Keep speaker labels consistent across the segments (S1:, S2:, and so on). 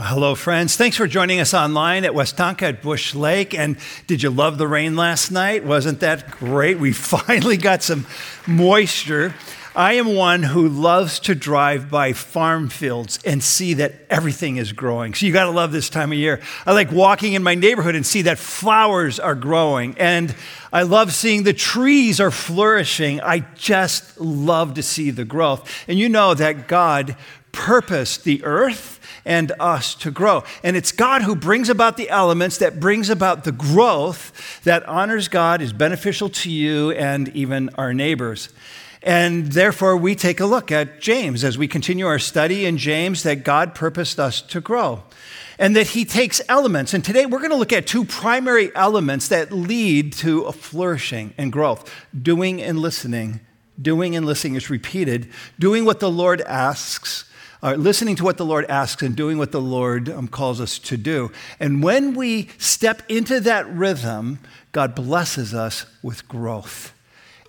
S1: Hello, friends. Thanks for joining us online at Westonka at Bush Lake. And did you love the rain last night? Wasn't that great? We finally got some moisture. I am one who loves to drive by farm fields and see that everything is growing. So you got to love this time of year. I like walking in my neighborhood and see that flowers are growing. And I love seeing the trees are flourishing. I just love to see the growth. And you know that God purposed the earth and us to grow. And it's God who brings about the elements that brings about the growth that honors God, is beneficial to you and even our neighbors. And therefore, we take a look at James as we continue our study in James that God purposed us to grow. And that he takes elements. And today we're going to look at two primary elements that lead to a flourishing and growth doing and listening. Doing and listening is repeated. Doing what the Lord asks listening to what the Lord asks and doing what the Lord um, calls us to do. And when we step into that rhythm, God blesses us with growth.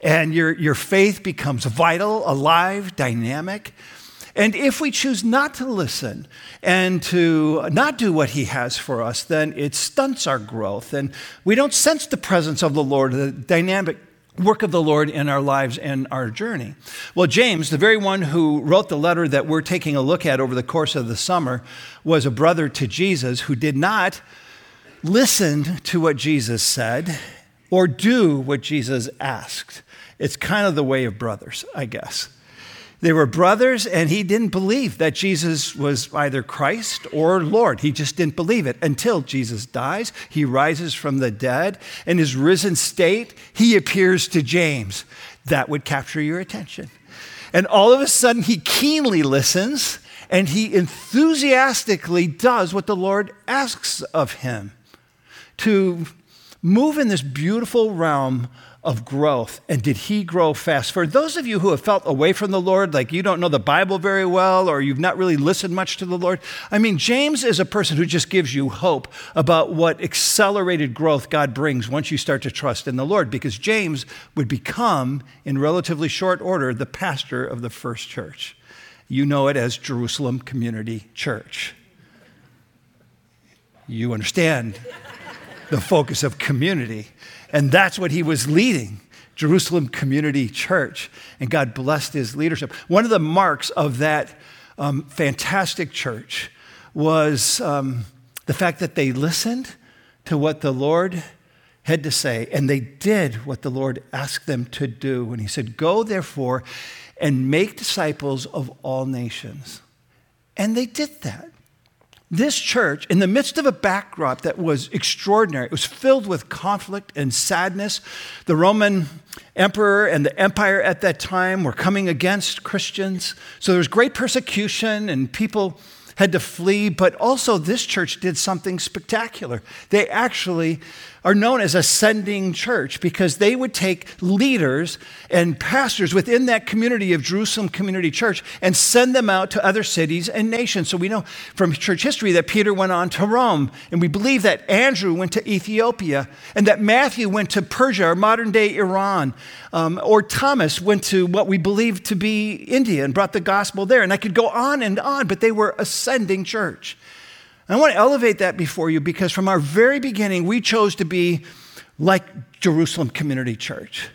S1: And your, your faith becomes vital, alive, dynamic. And if we choose not to listen and to not do what He has for us, then it stunts our growth. And we don't sense the presence of the Lord, the dynamic work of the Lord in our lives and our journey. Well, James, the very one who wrote the letter that we're taking a look at over the course of the summer, was a brother to Jesus who did not listen to what Jesus said or do what Jesus asked. It's kind of the way of brothers, I guess. They were brothers, and he didn't believe that Jesus was either Christ or Lord. He just didn't believe it until Jesus dies. He rises from the dead. In his risen state, he appears to James. That would capture your attention. And all of a sudden, he keenly listens and he enthusiastically does what the Lord asks of him to move in this beautiful realm of growth. And did he grow fast? For those of you who have felt away from the Lord, like you don't know the Bible very well or you've not really listened much to the Lord, I mean, James is a person who just gives you hope about what accelerated growth God brings once you start to trust in the Lord, because James would become, in relatively short order, the pastor of the first church. You know it as Jerusalem Community Church. You understand the focus of community. And that's what he was leading. Jerusalem Community Church, and God blessed his leadership. One of the marks of that um, fantastic church was um, the fact that they listened to what the Lord had to say, and they did what the Lord asked them to do. And he said, Go therefore and make disciples of all nations. And they did that. This church, in the midst of a backdrop that was extraordinary, it was filled with conflict and sadness. The Roman emperor and the empire at that time were coming against Christians. So there was great persecution, and people had to flee. But also, this church did something spectacular. They actually are known as ascending church because they would take leaders and pastors within that community of Jerusalem Community Church and send them out to other cities and nations. So we know from church history that Peter went on to Rome, and we believe that Andrew went to Ethiopia, and that Matthew went to Persia or modern day Iran, um, or Thomas went to what we believe to be India and brought the gospel there. And I could go on and on, but they were ascending church. I want to elevate that before you because from our very beginning, we chose to be like Jerusalem Community Church.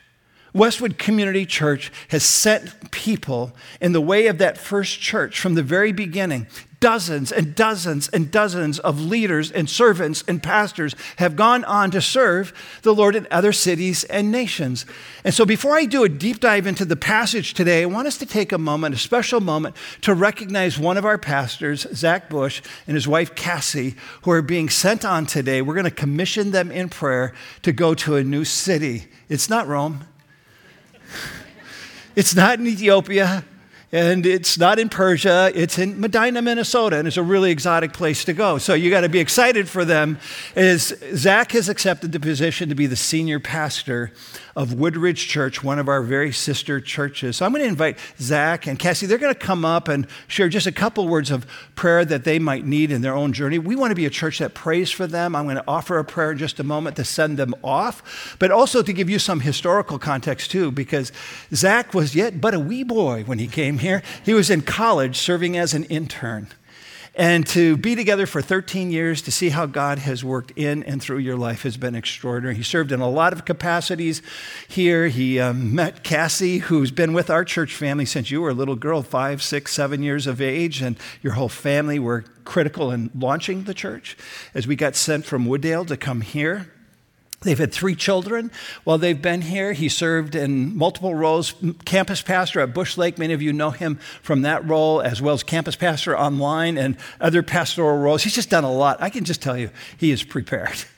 S1: Westwood Community Church has sent people in the way of that first church from the very beginning dozens and dozens and dozens of leaders and servants and pastors have gone on to serve the Lord in other cities and nations. And so, before I do a deep dive into the passage today, I want us to take a moment, a special moment, to recognize one of our pastors, Zach Bush, and his wife, Cassie, who are being sent on today. We're going to commission them in prayer to go to a new city. It's not Rome. It's not in Ethiopia and it's not in Persia, it's in Medina, Minnesota, and it's a really exotic place to go. So you got to be excited for them. As Zach has accepted the position to be the senior pastor of Woodridge Church, one of our very sister churches. So I'm going to invite Zach and Cassie. They're going to come up and share just a couple words of prayer that they might need in their own journey. We want to be a church that prays for them. I'm going to offer a prayer in just a moment to send them off, but also to give you some historical context too, because Zach was yet but a wee boy when he came here. He was in college serving as an intern. And to be together for 13 years to see how God has worked in and through your life has been extraordinary. He served in a lot of capacities here. He um, met Cassie, who's been with our church family since you were a little girl, five, six, seven years of age, and your whole family were critical in launching the church as we got sent from Wooddale to come here. They've had three children while they've been here. He served in multiple roles campus pastor at Bush Lake. Many of you know him from that role, as well as campus pastor online and other pastoral roles. He's just done a lot. I can just tell you, he is prepared.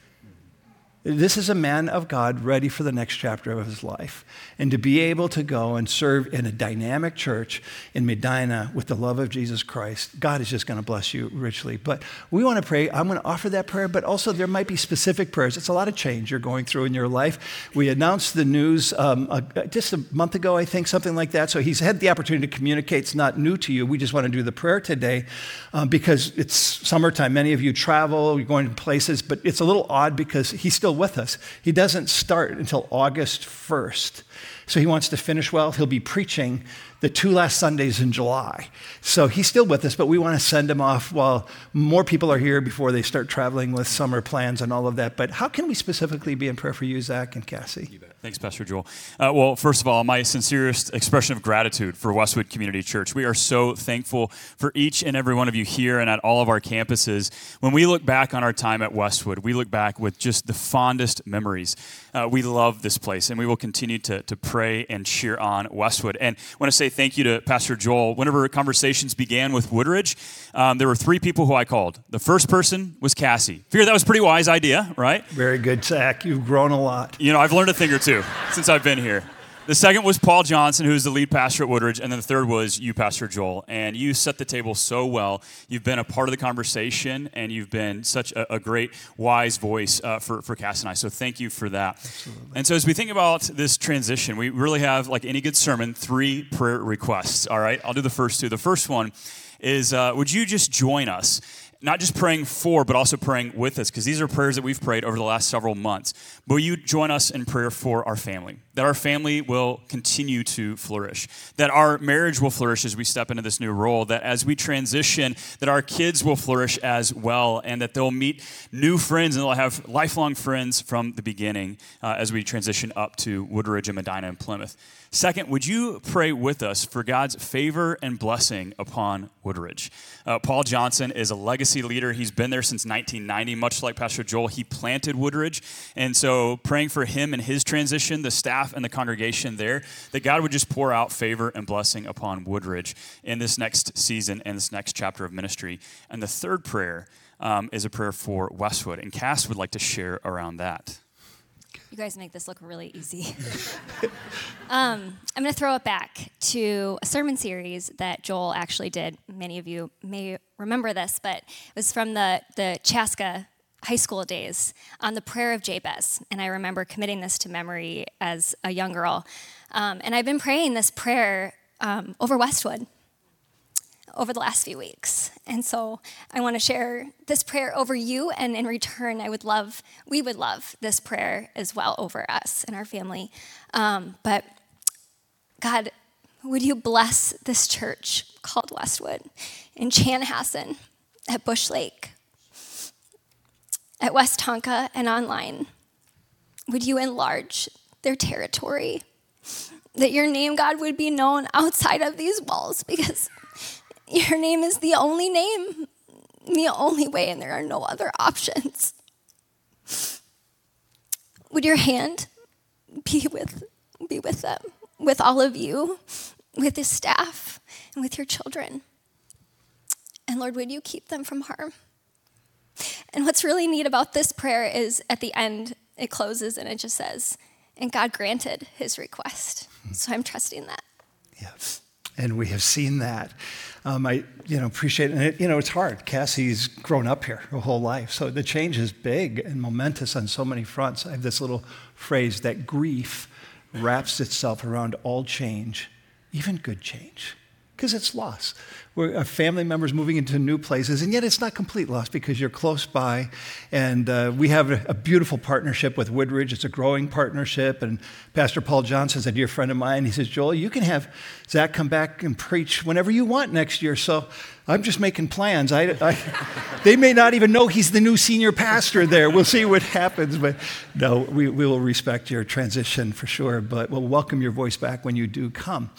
S1: This is a man of God ready for the next chapter of his life. And to be able to go and serve in a dynamic church in Medina with the love of Jesus Christ, God is just going to bless you richly. But we want to pray. I'm going to offer that prayer, but also there might be specific prayers. It's a lot of change you're going through in your life. We announced the news um, uh, just a month ago, I think, something like that. So he's had the opportunity to communicate. It's not new to you. We just want to do the prayer today um, because it's summertime. Many of you travel, you're going to places, but it's a little odd because he's still with us. He doesn't start until August 1st. So he wants to finish well. He'll be preaching the two last Sundays in July. So he's still with us, but we want to send him off while more people are here before they start traveling with summer plans and all of that. But how can we specifically be in prayer for you, Zach and Cassie?
S2: Thanks, Pastor Joel. Uh, well, first of all, my sincerest expression of gratitude for Westwood Community Church. We are so thankful for each and every one of you here and at all of our campuses. When we look back on our time at Westwood, we look back with just the fondest memories. Uh, we love this place, and we will continue to, to pray and cheer on Westwood. And I want to say thank you to Pastor Joel. Whenever conversations began with Woodridge, um, there were three people who I called. The first person was Cassie. Figured that was a pretty wise idea, right?
S1: Very good, Zach. You've grown a lot.
S2: You know, I've learned a thing or two since I've been here. The second was Paul Johnson, who's the lead pastor at Woodridge, and then the third was you, Pastor Joel. And you set the table so well. You've been a part of the conversation, and you've been such a, a great, wise voice uh, for, for Cass and I. So thank you for that. Absolutely. And so as we think about this transition, we really have, like any good sermon, three prayer requests. All right, I'll do the first two. The first one is uh, would you just join us not just praying for, but also praying with us, because these are prayers that we've prayed over the last several months. Will you join us in prayer for our family? That our family will continue to flourish, that our marriage will flourish as we step into this new role, that as we transition, that our kids will flourish as well, and that they'll meet new friends and they'll have lifelong friends from the beginning uh, as we transition up to Woodridge and Medina and Plymouth. Second, would you pray with us for God's favor and blessing upon Woodridge? Uh, Paul Johnson is a legacy leader. He's been there since 1990, much like Pastor Joel. He planted Woodridge. And so, praying for him and his transition, the staff and the congregation there, that God would just pour out favor and blessing upon Woodridge in this next season and this next chapter of ministry. And the third prayer um, is a prayer for Westwood. And Cass would like to share around that.
S3: You guys make this look really easy. um, I'm going to throw it back to a sermon series that Joel actually did. Many of you may remember this, but it was from the, the Chaska high school days on the prayer of Jabez. And I remember committing this to memory as a young girl. Um, and I've been praying this prayer um, over Westwood over the last few weeks. And so I want to share this prayer over you, and in return, I would love, we would love this prayer as well over us and our family. Um, but God, would you bless this church called Westwood in Chanhassen, at Bush Lake, at Westonka, and online? Would you enlarge their territory? That your name, God, would be known outside of these walls because your name is the only name, the only way, and there are no other options. Would your hand be with, be with them, with all of you, with this staff, and with your children? And Lord, would you keep them from harm? And what's really neat about this prayer is at the end, it closes and it just says, and God granted his request. So I'm trusting that.
S1: Yes. And we have seen that. Um, I, you know, appreciate it. And it, you know, it's hard. Cassie's grown up here her whole life, so the change is big and momentous on so many fronts. I have this little phrase that grief wraps itself around all change, even good change, because it's loss. we're family members moving into new places, and yet it's not complete loss because you're close by. And uh, we have a, a, beautiful partnership with Woodridge. It's a growing partnership. And Pastor Paul Johnson is a dear friend of mine. He says, Joel, you can have Zach come back and preach whenever you want next year. So I'm just making plans. I, I, they may not even know he's the new senior pastor there. We'll see what happens. But no, we, we will respect your transition for sure. But we'll welcome your voice back when you do come.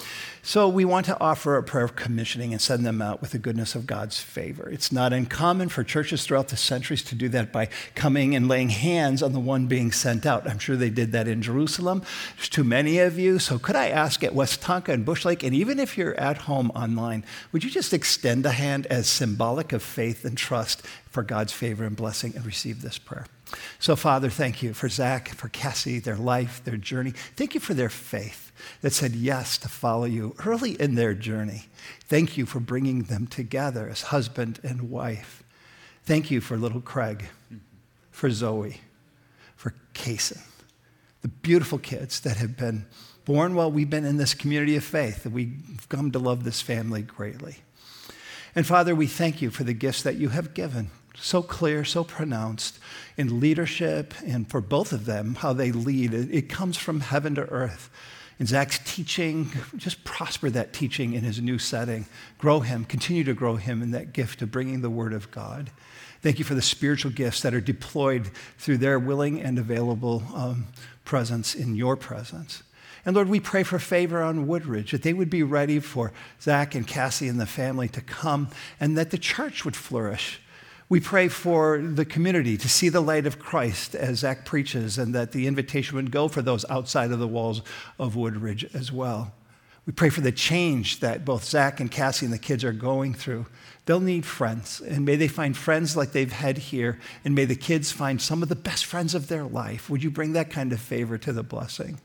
S1: So we want to offer a prayer of commissioning and send them out with the goodness of God's favor. It's not uncommon for churches throughout the centuries to do that by coming and laying hands on the one being sent out. I'm sure they did that in Jerusalem. There's too many of you. So could I ask at Westonka and Bush Lake, and even if you're at home online, would you just extend a hand as symbolic of faith and trust for God's favor and blessing and receive this prayer? So, Father, thank you for Zach, for Cassie, their life, their journey. Thank you for their faith that said yes to follow you early in their journey. Thank you for bringing them together as husband and wife. Thank you for little Craig, for Zoe, for Kason, the beautiful kids that have been born while we've been in this community of faith, that we've come to love this family greatly. And Father, we thank you for the gifts that you have given, so clear, so pronounced in leadership, and for both of them, how they lead. It comes from heaven to earth And Zach's teaching, just prosper that teaching in his new setting. Grow him, continue to grow him in that gift of bringing the Word of God. Thank you for the spiritual gifts that are deployed through their willing and available um, presence in your presence. And Lord, we pray for favor on Woodridge, that they would be ready for Zach and Cassie and the family to come, and that the church would flourish we pray for the community to see the light of Christ as Zach preaches, and that the invitation would go for those outside of the walls of Woodridge as well. We pray for the change that both Zach and Cassie and the kids are going through. They'll need friends, and may they find friends like they've had here, and may the kids find some of the best friends of their life. Would you bring that kind of favor to the blessing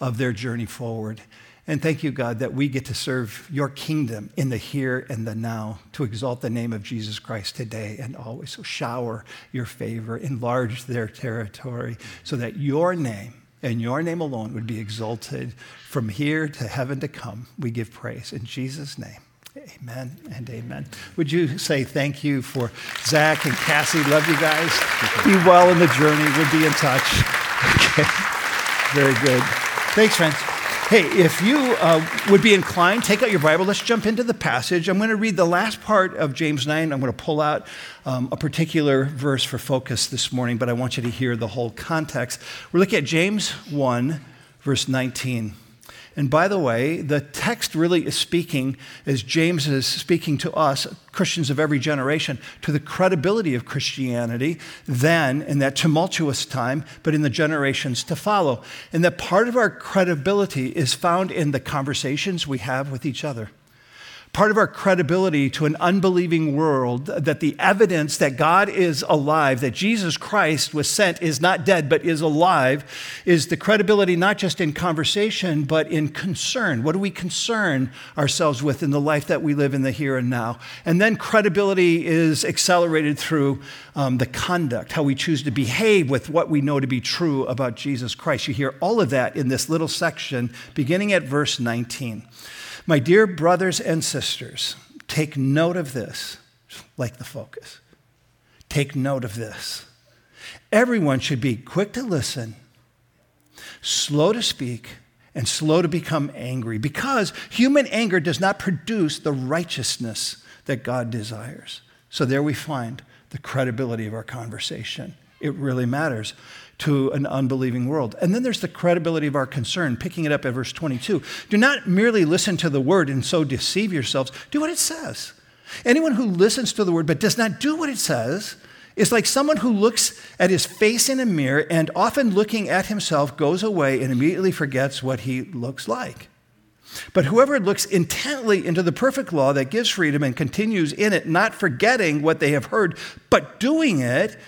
S1: of their journey forward? And thank you, God, that we get to serve your kingdom in the here and the now to exalt the name of Jesus Christ today and always. So shower your favor, enlarge their territory so that your name and your name alone would be exalted from here to heaven to come. We give praise in Jesus' name. Amen and amen. Would you say thank you for Zach and Cassie? Love you guys. Be well in the journey. We'll be in touch. Okay. Very good. Thanks, friends. Hey, if you uh, would be inclined, take out your Bible. Let's jump into the passage. I'm going to read the last part of James 9. I'm going to pull out um, a particular verse for focus this morning, but I want you to hear the whole context. We're looking at James 1, verse 19. And by the way, the text really is speaking, as James is speaking to us, Christians of every generation, to the credibility of Christianity then in that tumultuous time, but in the generations to follow. And that part of our credibility is found in the conversations we have with each other part of our credibility to an unbelieving world that the evidence that God is alive, that Jesus Christ was sent, is not dead, but is alive, is the credibility not just in conversation, but in concern. What do we concern ourselves with in the life that we live in the here and now? And then credibility is accelerated through um, the conduct, how we choose to behave with what we know to be true about Jesus Christ. You hear all of that in this little section beginning at verse 19. My dear brothers and sisters, take note of this, like the focus. Take note of this. Everyone should be quick to listen, slow to speak, and slow to become angry because human anger does not produce the righteousness that God desires. So there we find the credibility of our conversation. It really matters to an unbelieving world. And then there's the credibility of our concern, picking it up at verse 22. Do not merely listen to the word and so deceive yourselves, do what it says. Anyone who listens to the word but does not do what it says is like someone who looks at his face in a mirror and often looking at himself goes away and immediately forgets what he looks like. But whoever looks intently into the perfect law that gives freedom and continues in it, not forgetting what they have heard, but doing it,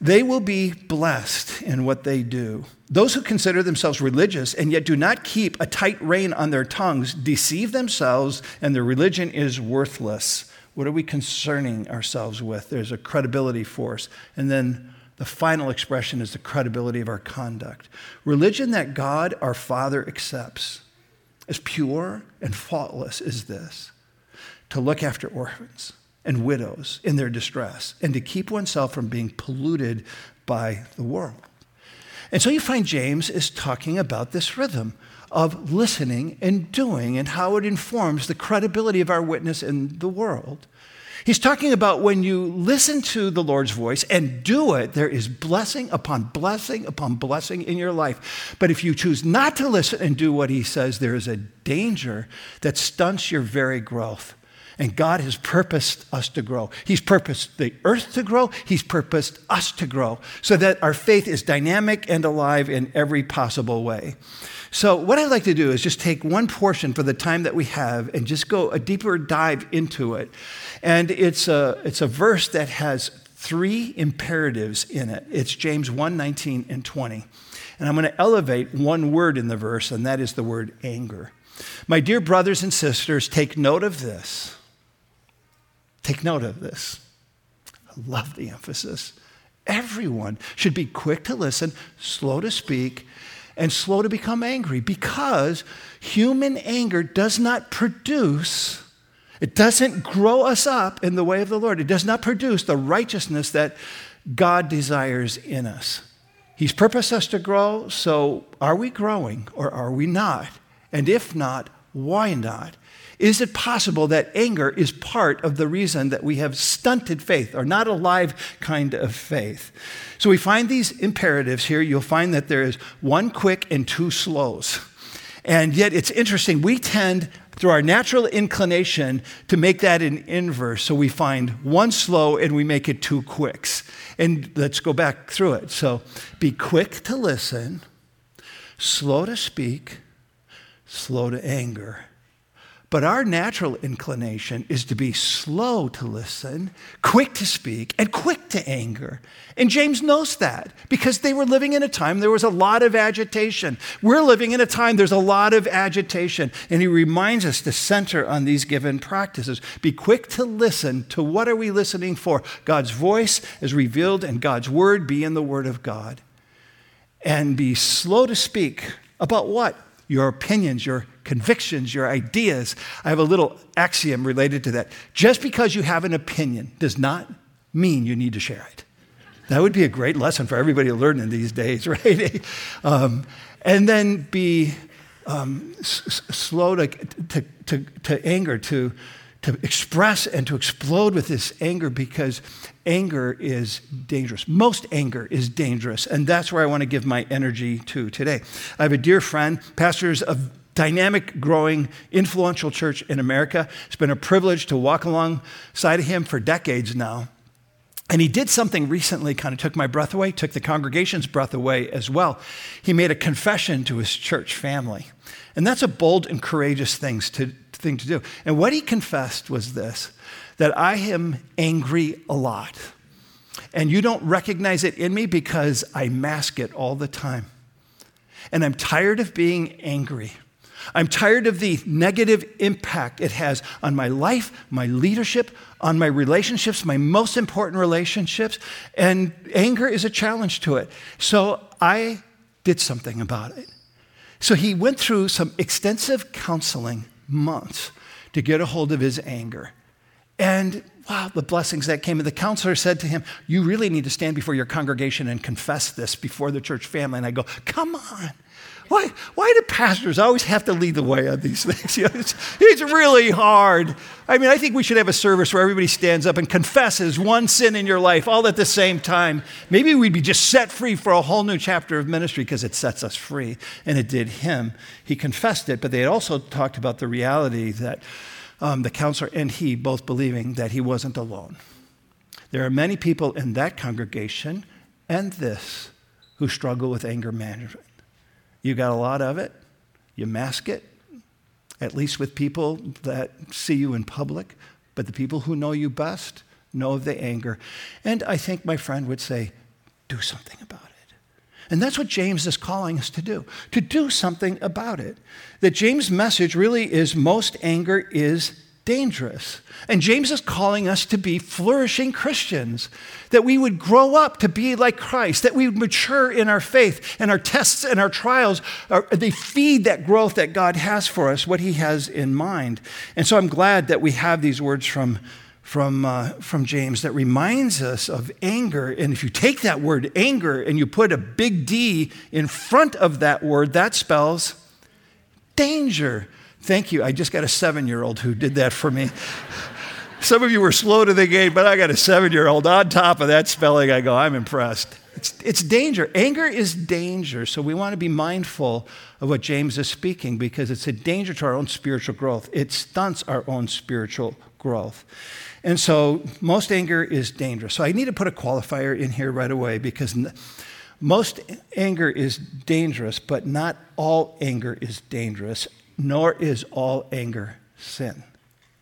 S1: they will be blessed in what they do. Those who consider themselves religious and yet do not keep a tight rein on their tongues deceive themselves, and their religion is worthless. What are we concerning ourselves with? There's a credibility force. And then the final expression is the credibility of our conduct. Religion that God, our Father, accepts as pure and faultless is this to look after orphans and widows in their distress, and to keep oneself from being polluted by the world. And so you find James is talking about this rhythm of listening and doing and how it informs the credibility of our witness in the world. He's talking about when you listen to the Lord's voice and do it, there is blessing upon blessing upon blessing in your life. But if you choose not to listen and do what he says, there is a danger that stunts your very growth. And God has purposed us to grow. He's purposed the earth to grow. He's purposed us to grow so that our faith is dynamic and alive in every possible way. So, what I'd like to do is just take one portion for the time that we have and just go a deeper dive into it. And it's a, it's a verse that has three imperatives in it. It's James 1 19 and 20. And I'm going to elevate one word in the verse, and that is the word anger. My dear brothers and sisters, take note of this. Take note of this. I love the emphasis. Everyone should be quick to listen, slow to speak, and slow to become angry because human anger does not produce, it doesn't grow us up in the way of the Lord. It does not produce the righteousness that God desires in us. He's purposed us to grow, so are we growing or are we not? And if not, why not? Is it possible that anger is part of the reason that we have stunted faith or not a live kind of faith? So we find these imperatives here. You'll find that there is one quick and two slows. And yet it's interesting. We tend, through our natural inclination, to make that an inverse. So we find one slow and we make it two quicks. And let's go back through it. So be quick to listen, slow to speak, slow to anger. But our natural inclination is to be slow to listen, quick to speak, and quick to anger. And James knows that because they were living in a time there was a lot of agitation. We're living in a time there's a lot of agitation. And he reminds us to center on these given practices. Be quick to listen to what are we listening for? God's voice is revealed and God's word be in the word of God. And be slow to speak about what? Your opinions, your convictions, your ideas. I have a little axiom related to that. Just because you have an opinion does not mean you need to share it. That would be a great lesson for everybody to learn in these days, right? um, and then be um, s- slow to, to, to, to anger, to, to express and to explode with this anger because anger is dangerous. Most anger is dangerous, and that's where I want to give my energy to today. I have a dear friend, pastors of dynamic, growing, influential church in America. It's been a privilege to walk alongside of him for decades now. And he did something recently, kind of took my breath away, took the congregation's breath away as well. He made a confession to his church family. And that's a bold and courageous thing to, thing to do. And what he confessed was this that I am angry a lot. And you don't recognize it in me because I mask it all the time. And I'm tired of being angry. I'm tired of the negative impact it has on my life, my leadership, on my relationships, my most important relationships. And anger is a challenge to it. So I did something about it. So he went through some extensive counseling months to get a hold of his anger. And wow, the blessings that came. And the counselor said to him, You really need to stand before your congregation and confess this before the church family. And I go, Come on. Why, why do pastors always have to lead the way on these things? You know, it's, it's really hard. I mean, I think we should have a service where everybody stands up and confesses one sin in your life all at the same time. Maybe we'd be just set free for a whole new chapter of ministry because it sets us free. And it did him. He confessed it, but they had also talked about the reality that um, the counselor and he both believing that he wasn't alone. There are many people in that congregation and this who struggle with anger management. You got a lot of it, you mask it, at least with people that see you in public, but the people who know you best know of the anger. And I think my friend would say, do something about it. And that's what James is calling us to do, to do something about it. That James' message really is most anger is dangerous. And James is calling us to be flourishing Christians, that we would grow up to be like Christ, that we would mature in our faith, and our tests and our trials, are, they feed that growth that God has for us, what He has in mind. And so I'm glad that we have these words from, from, uh, from James that reminds us of anger. And if you take that word anger and you put a big D in front of that word, that spells danger. Thank you. I just got a seven year old who did that for me. Some of you were slow to the game, but I got a seven year old. On top of that spelling, I go, I'm impressed. It's, it's danger. Anger is danger. So we want to be mindful of what James is speaking because it's a danger to our own spiritual growth. It stunts our own spiritual growth. And so most anger is dangerous. So I need to put a qualifier in here right away because most anger is dangerous, but not all anger is dangerous, nor is all anger sin.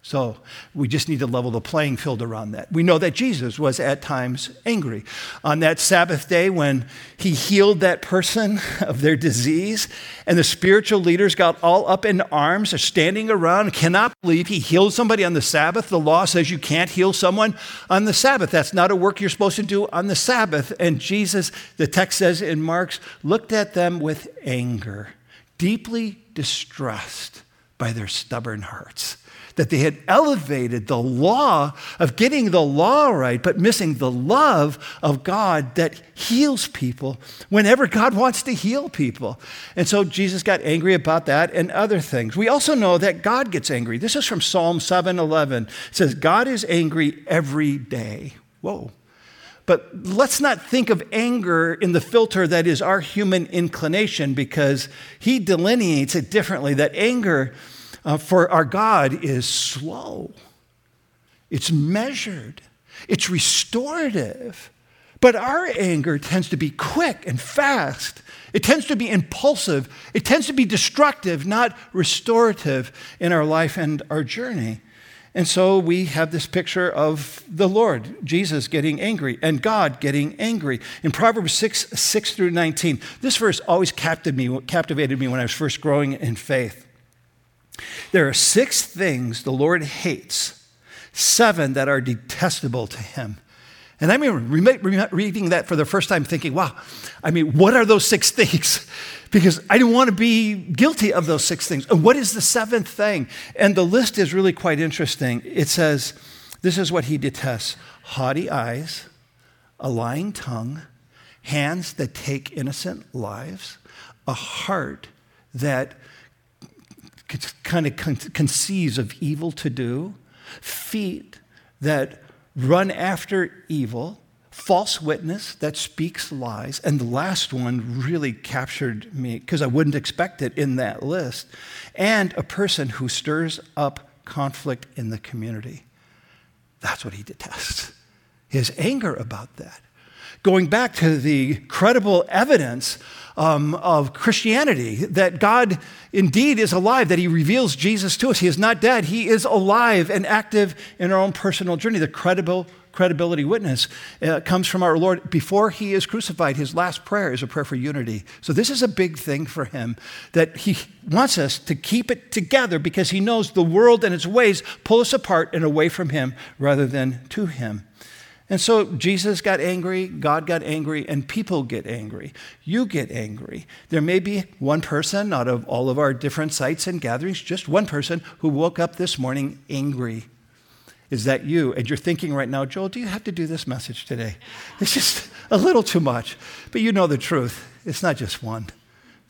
S1: So we just need to level the playing field around that. We know that Jesus was at times angry. On that Sabbath day, when he healed that person of their disease, and the spiritual leaders got all up in arms, are standing around, cannot believe he healed somebody on the Sabbath. The law says you can't heal someone on the Sabbath. That's not a work you're supposed to do on the Sabbath. And Jesus, the text says in Mark's, looked at them with anger, deeply distressed by their stubborn hearts that they had elevated the law of getting the law right, but missing the love of God that heals people whenever God wants to heal people. And so Jesus got angry about that and other things. We also know that God gets angry. This is from Psalm 7:11. It says, God is angry every day. Whoa. But let's not think of anger in the filter that is our human inclination because he delineates it differently. That anger uh, for our God is slow, it's measured, it's restorative. But our anger tends to be quick and fast. It tends to be impulsive. It tends to be destructive, not restorative in our life and our journey. And so we have this picture of the Lord, Jesus getting angry, and God getting angry. In Proverbs 6, 6 through 19, this verse always captivated me, captivated me when I was first growing in faith. There are six things the Lord hates, seven that are detestable to him. And I remember reading that for the first time, thinking, wow, I mean, what are those six things? Because I didn't want to be guilty of those six things. And what is the seventh thing? And the list is really quite interesting. It says, this is what he detests haughty eyes, a lying tongue, hands that take innocent lives, a heart that kind of con- conceives of evil to do, feet that run after evil, false witness that speaks lies, and the last one really captured me because I wouldn't expect it in that list, and a person who stirs up conflict in the community. That's what he detests. His anger about that. Going back to the credible evidence um, of Christianity, that God indeed is alive, that He reveals Jesus to us. He is not dead, He is alive and active in our own personal journey. The credible credibility witness uh, comes from our Lord before He is crucified. His last prayer is a prayer for unity. So, this is a big thing for Him that He wants us to keep it together because He knows the world and its ways pull us apart and away from Him rather than to Him. And so Jesus got angry, God got angry, and people get angry. You get angry. There may be one person out of all of our different sites and gatherings, just one person who woke up this morning angry. Is that you? And you're thinking right now, Joel, do you have to do this message today? It's just a little too much. But you know the truth. It's not just one,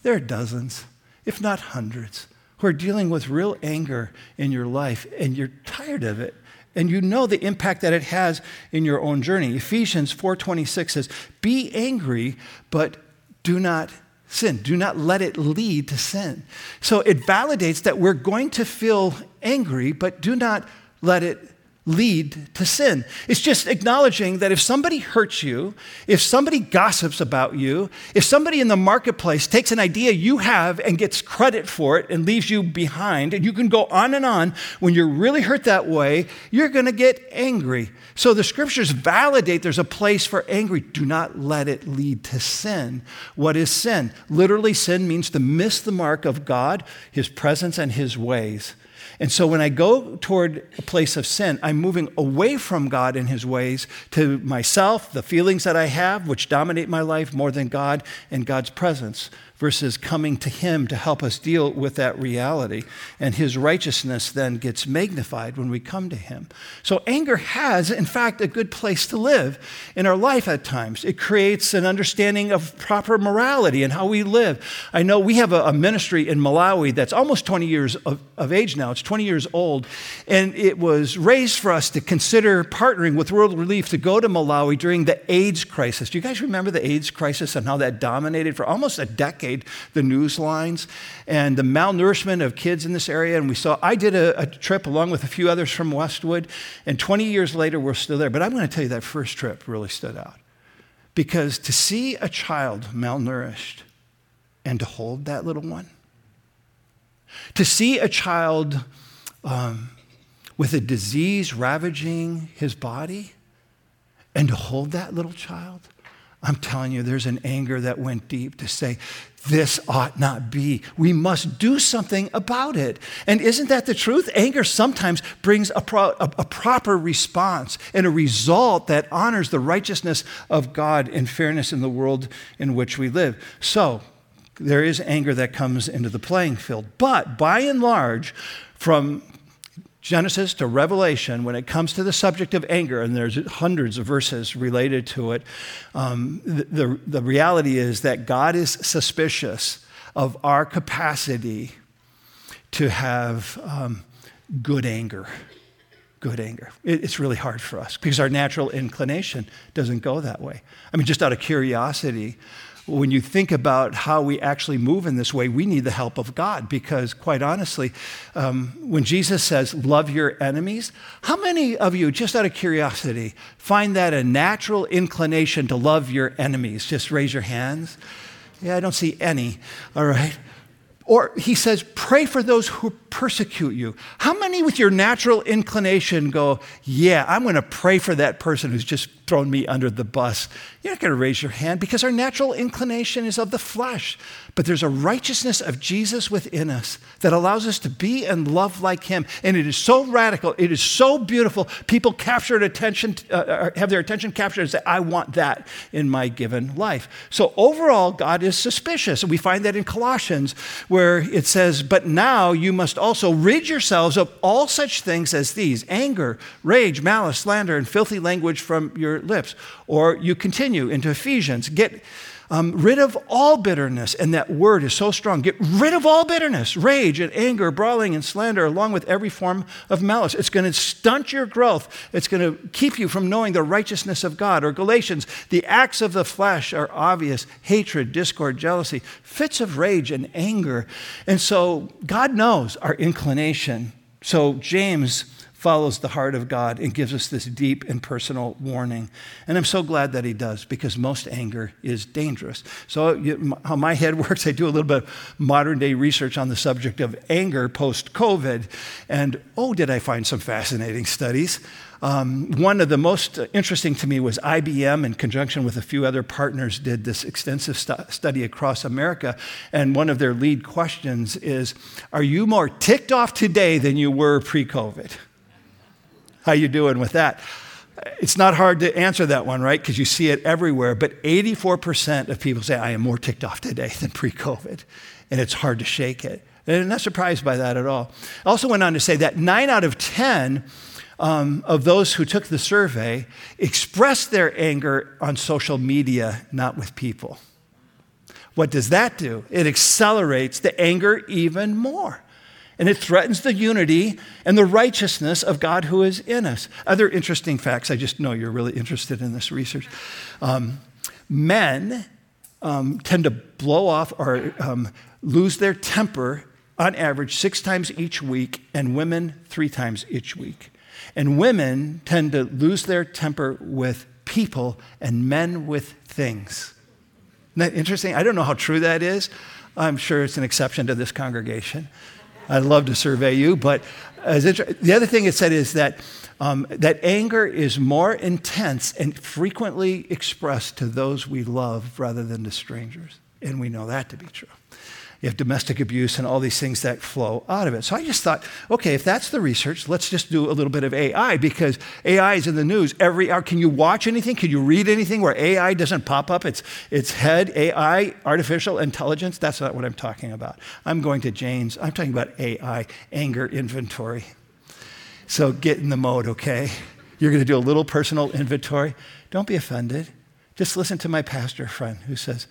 S1: there are dozens, if not hundreds, who are dealing with real anger in your life, and you're tired of it and you know the impact that it has in your own journey. Ephesians 4:26 says, "Be angry, but do not sin. Do not let it lead to sin." So it validates that we're going to feel angry, but do not let it lead to sin. It's just acknowledging that if somebody hurts you, if somebody gossips about you, if somebody in the marketplace takes an idea you have and gets credit for it and leaves you behind, and you can go on and on, when you're really hurt that way, you're going to get angry. So the scriptures validate there's a place for angry. Do not let it lead to sin. What is sin? Literally, sin means to miss the mark of God, his presence, and his ways. And so when I go toward a place of sin, I'm moving away from God and his ways to myself, the feelings that I have, which dominate my life more than God and God's presence versus coming to Him to help us deal with that reality. And His righteousness then gets magnified when we come to Him. So, anger has, in fact, a good place to live in our life at times. It creates an understanding of proper morality and how we live. I know we have a, a ministry in Malawi that's almost 20 years of, of age now, it's 20 years old. And it was raised for us to consider partnering with World Relief to go to Malawi during the AIDS crisis. Do you guys remember the AIDS crisis and how that dominated for almost a decade? Decade the news lines and the malnourishment of kids in this area. And we saw, I did a, a trip along with a few others from Westwood, and 20 years later, we're still there. But I'm going to tell you that first trip really stood out. Because to see a child malnourished and to hold that little one, to see a child um, with a disease ravaging his body, and to hold that little child, I'm telling you, there's an anger that went deep to say, this ought not be. We must do something about it. And isn't that the truth? Anger sometimes brings a, pro- a, a, proper response and a result that honors the righteousness of God and fairness in the world in which we live. So, there is anger that comes into the playing field. But by and large, from Genesis to Revelation, when it comes to the subject of anger, and there's hundreds of verses related to it, um, the, the, the reality is that God is suspicious of our capacity to have um, good anger. Good anger. It, it's really hard for us because our natural inclination doesn't go that way. I mean, just out of curiosity, when you think about how we actually move in this way, we need the help of God because, quite honestly, um, when Jesus says, Love your enemies, how many of you, just out of curiosity, find that a natural inclination to love your enemies? Just raise your hands. Yeah, I don't see any. All right. Or he says, pray for those who persecute you. How many with your natural inclination go, yeah, I'm going to pray for that person who's just thrown me under the bus? You're not going to raise your hand because our natural inclination is of the flesh. But there's a righteousness of Jesus within us that allows us to be and love like him. And it is so radical. It is so beautiful. People capture attention, uh, uh, have their attention captured and say, I want that in my given life. So overall, God is suspicious. We find that in Colossians where it says, But now you must also rid yourselves of all such things as these anger, rage, malice, slander, and filthy language from your lips. Or you continue into Ephesians, get um, rid of all bitterness. And that word is so strong. Get rid of all bitterness, rage and anger, brawling and slander, along with every form of malice. It's going to stunt your growth. It's going to keep you from knowing the righteousness of God. Or Galatians, the acts of the flesh are obvious hatred, discord, jealousy, fits of rage and anger. And so God knows our inclination. So James follows the heart of God and gives us this deep and personal warning. And I'm so glad that he does because most anger is dangerous. So, how my head works, I do a little bit of modern day research on the subject of anger post COVID. And oh, did I find some fascinating studies. Um, one of the most interesting to me was IBM, in conjunction with a few other partners, did this extensive stu- study across America. And one of their lead questions is Are you more ticked off today than you were pre COVID? How you doing with that? It's not hard to answer that one, right? Because you see it everywhere. But 84% of people say, I am more ticked off today than pre COVID. And it's hard to shake it. And I'm not surprised by that at all. I also went on to say that nine out of 10 um, of those who took the survey expressed their anger on social media, not with people. What does that do? It accelerates the anger even more and it threatens the unity and the righteousness of God who is in us. Other interesting facts, I just know you're really interested in this research. Um, men um, tend to blow off or um, lose their temper on average six times each week, and women three times each week. And women tend to lose their temper with people, and men with things. Isn't that interesting? I don't know how true that is. I'm sure it's an exception to this congregation. I'd love to survey you. But inter- the other thing it said is that, um, that anger is more intense and frequently expressed to those we love rather than to strangers. And we know that to be true. You have domestic abuse and all these things that flow out of it. So I just thought, okay, if that's the research, let's just do a little bit of AI because AI is in the news every hour. Can you watch anything? Can you read anything where AI doesn't pop up? It's, it's head, AI, artificial intelligence. That's not what I'm talking about. I'm going to James. I'm talking about AI, anger inventory. So get in the mode, okay? You're going to do a little personal inventory. Don't be offended. Just listen to my pastor friend who says,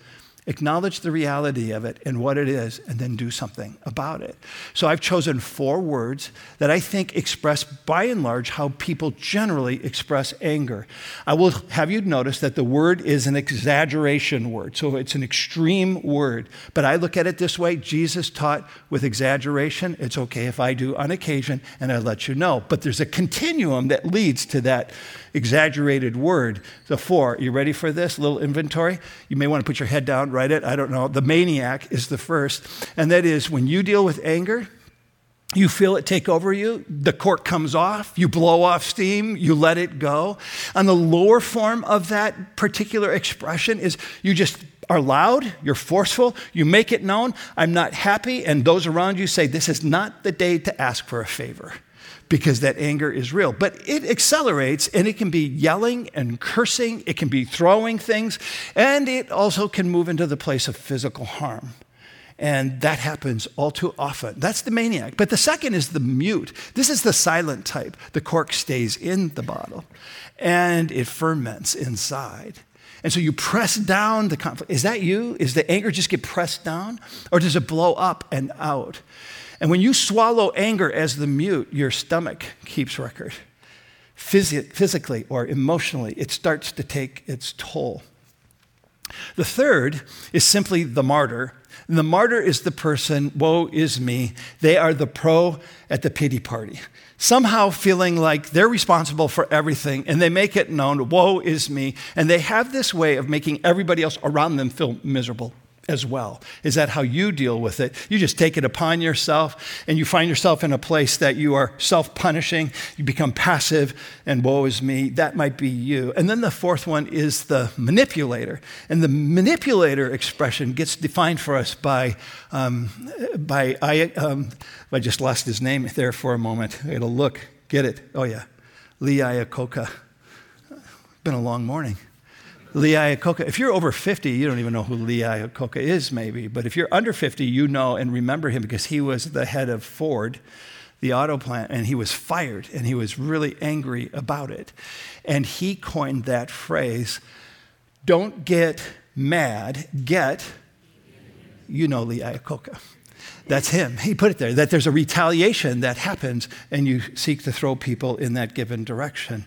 S1: acknowledge the reality of it and what it is, and then do something about it. So I've chosen four words that I think express, by and large, how people generally express anger. I will have you notice that the word is an exaggeration word, so it's an extreme word. But I look at it this way Jesus taught with exaggeration. It's okay if I do on occasion, and I let you know. But there's a continuum that leads to that exaggerated word. The four, you ready for this little inventory? You may want to put your head down, write it. I don't know. The maniac is the first. And that is when you deal with anger, you feel it take over you, the cork comes off, you blow off steam, you let it go. And the lower form of that particular expression is you just are loud, you're forceful, you make it known, I'm not happy, and those around you say, This is not the day to ask for a favor because that anger is real. But it accelerates and it can be yelling and cursing, it can be throwing things, and it also can move into the place of physical harm. And that happens all too often. That's the maniac. But the second is the mute. This is the silent type. The cork stays in the bottle and it ferments inside. And so you press down the conflict. Is that you? Is the anger just get pressed down? Or does it blow up and out? And when you swallow anger as the mute, your stomach keeps record. Physi- physically or emotionally, it starts to take its toll. The third is simply the martyr. And the martyr is the person, woe is me. They are the pro at the pity party. Somehow feeling like they're responsible for everything and they make it known, woe is me. And they have this way of making everybody else around them feel miserable as well. Is that how you deal with it? You just take it upon yourself and you find yourself in a place that you are self punishing, you become passive, and woe is me. That might be you. And then the fourth one is the manipulator. And the manipulator expression gets defined for us by, um, by I, um, I just lost his name there for a moment. It'll look, get it. Oh, yeah. Lee Iacocca. Been a long morning. Lee Iacocca. If you're over 50, you don't even know who Lee Iacocca is, maybe. But if you're under 50, you know and remember him because he was the head of Ford, the auto plant, and he was fired and he was really angry about it. And he coined that phrase don't get mad, get, you know, Lee Iacocca. That's him. He put it there that there's a retaliation that happens and you seek to throw people in that given direction.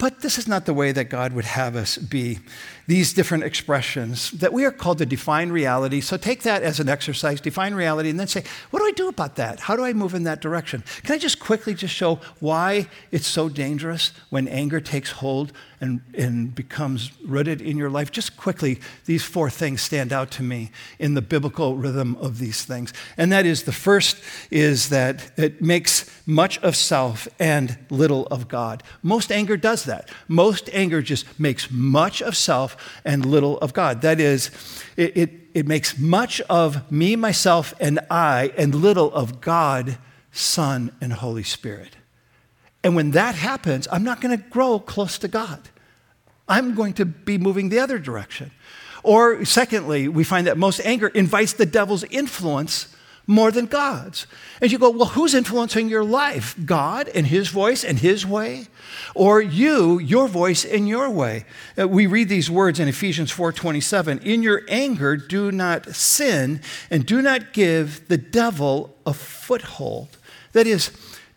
S1: But this is not the way that God would have us be. These different expressions that we are called to define reality. So take that as an exercise, define reality, and then say, what do I do about that? How do I move in that direction? Can I just quickly just show why it's so dangerous when anger takes hold and, and becomes rooted in your life? Just quickly, these four things stand out to me in the biblical rhythm of these things. And that is the first is that it makes much of self and little of God. Most anger does that. Most anger just makes much of self and little of God. That is, it, it, it makes much of me, myself, and I, and little of God, Son, and Holy Spirit. And when that happens, I'm not going to grow close to God. I'm going to be moving the other direction. Or, secondly, we find that most anger invites the devil's influence more than God's. And you go, well, who's influencing your life? God and his voice and his way? Or you, your voice and your way? Uh, we read these words in Ephesians 4:27. In your anger, do not sin, and do not give the devil a foothold. That is,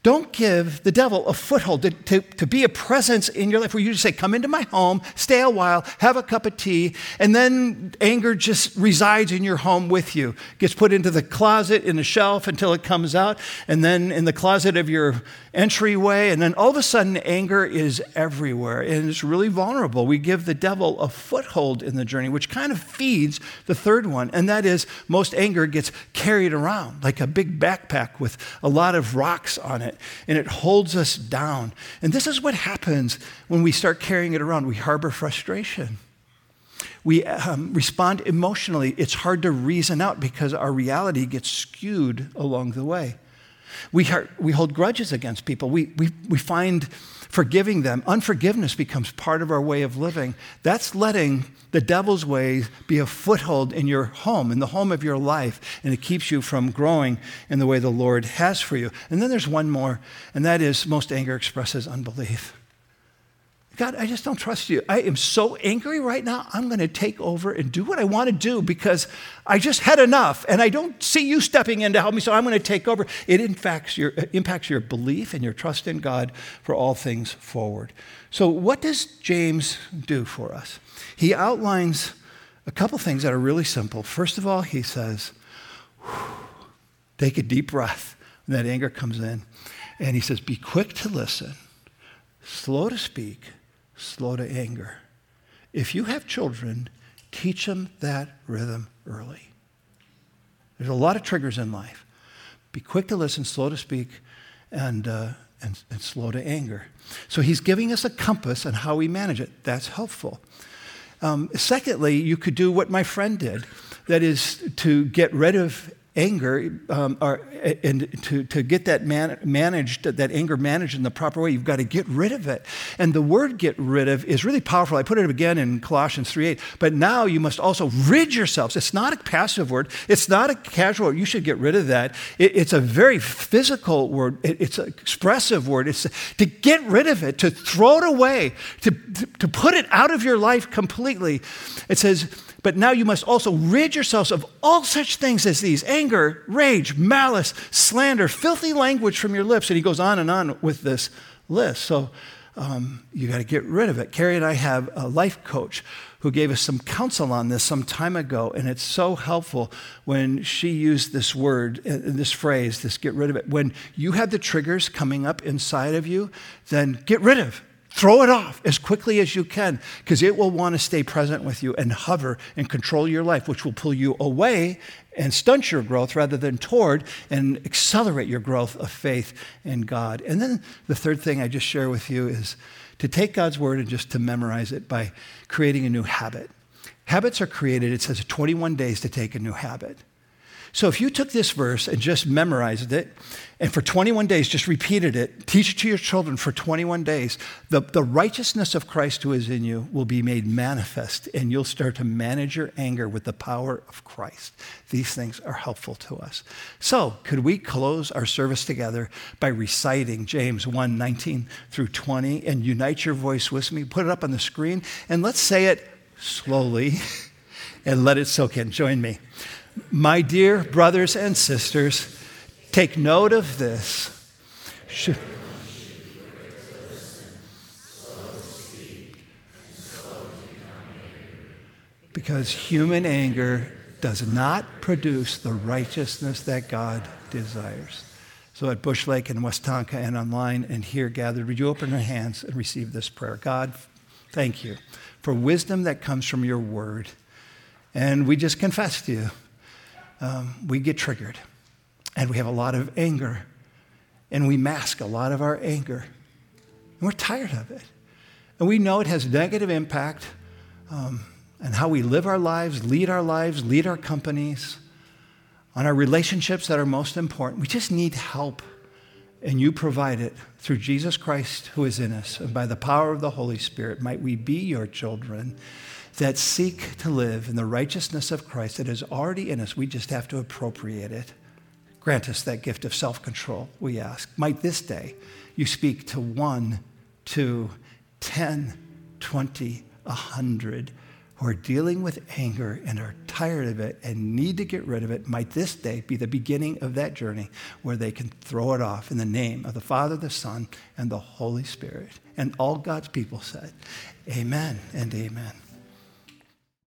S1: don't give the devil a foothold to, to, to, be a presence in your life where you just say, Come into my home, stay a while, have a cup of tea, and then anger just resides in your home with you. Gets put into the closet, in the shelf until it comes out, and then in the closet of your entryway, and then all of a sudden anger is everywhere and it's really vulnerable. We give the devil a foothold in the journey, which kind of feeds the third one, and that is most anger gets carried around like a big backpack with a lot of rocks on it, and it holds us down. And this is what happens when we start carrying it around. We harbor frustration. We um, respond emotionally. It's hard to reason out because our reality gets skewed along the way. We, we hold grudges against people. We, we, we find forgiving them. Unforgiveness becomes part of our way of living. That's letting the devil's ways be a foothold in your home, in the home of your life, and it keeps you from growing in the way the Lord has for you. And then there's one more, and that is most anger expresses unbelief. God, I just don't trust you. I am so angry right now. I'm going to take over and do what I want to do because I just had enough and I don't see you stepping in to help me, so I'm going to take over. It impacts your, impacts your belief and your trust in God for all things forward. So, what does James do for us? He outlines a couple things that are really simple. First of all, he says, take a deep breath when that anger comes in. And he says, be quick to listen, slow to speak slow to anger. If you have children, teach them that rhythm early. There's a lot of triggers in life. Be quick to listen, slow to speak, and, uh, and, and slow to anger. So he's giving us a compass on how we manage it. That's helpful. Um, secondly, you could do what my friend did that is to get rid of anger um, or, and to, to get that man, managed that anger managed in the proper way you've got to get rid of it. And the word get rid of is really powerful. I put it again in colossians 3.8 but now you must also rid yourselves. It's not a passive word. It's not a casual word. You should get rid of that. It, it's a very physical word. It, it's an expressive word. It's to get rid of it to throw it away to, to, to put it out of your life completely. It says but now you must also rid yourselves of all such things as these anger, rage, malice, slander, filthy language from your lips. And he goes on and on with this list. So um, you got to get rid of it. Carrie and I have a life coach who gave us some counsel on this some time ago. And it's so helpful when she used this word, uh, this phrase, this get rid of it. When you have the triggers coming up inside of you, then get rid of Throw it off as quickly as you can because it will want to stay present with you and hover and control your life, which will pull you away and stunt your growth rather than toward and accelerate your growth of faith in God. And then the third thing I just share with you is to take God's word and just to memorize it by creating a new habit. Habits are created, it says 21 days to take a new habit. So if you took this verse and just memorized it, and for 21 days just repeated it, teach it to your children for 21 days, the, the righteousness of Christ who is in you will be made manifest, and you'll start to manage your anger with the power of Christ. These things are helpful to us. So, could we close our service together by reciting James 1 19 through 20 and unite your voice with me? Put it up on the screen, and let's say it slowly and let it soak in. Join me. My dear brothers and sisters, take note of this. Because human anger does not produce the righteousness that God desires. So at Bush Lake and Westonka and online and here gathered, would you open your hands and receive this prayer? God, thank you for wisdom that comes from your word. And we just confess to you um, we get triggered and we have a lot of anger and we mask a lot of our anger. And we're tired of it. And we know it has negative impact um, on how we live our lives, lead our lives, lead our companies, on our relationships that are most important. We just need help. And you provide it through Jesus Christ who is in us. And by the power of the Holy Spirit, might we be your children that seek to live in the righteousness of Christ that is already in us. We just have to appropriate it. Grant us that gift of self control, we ask. Might this day you speak to one, two, ten, twenty, a hundred who are dealing with anger and are tired of it and need to get rid of it. Might this day be the beginning of that journey where they can throw it off in the name of the Father, the Son, and the Holy Spirit. And all God's people said, Amen and amen.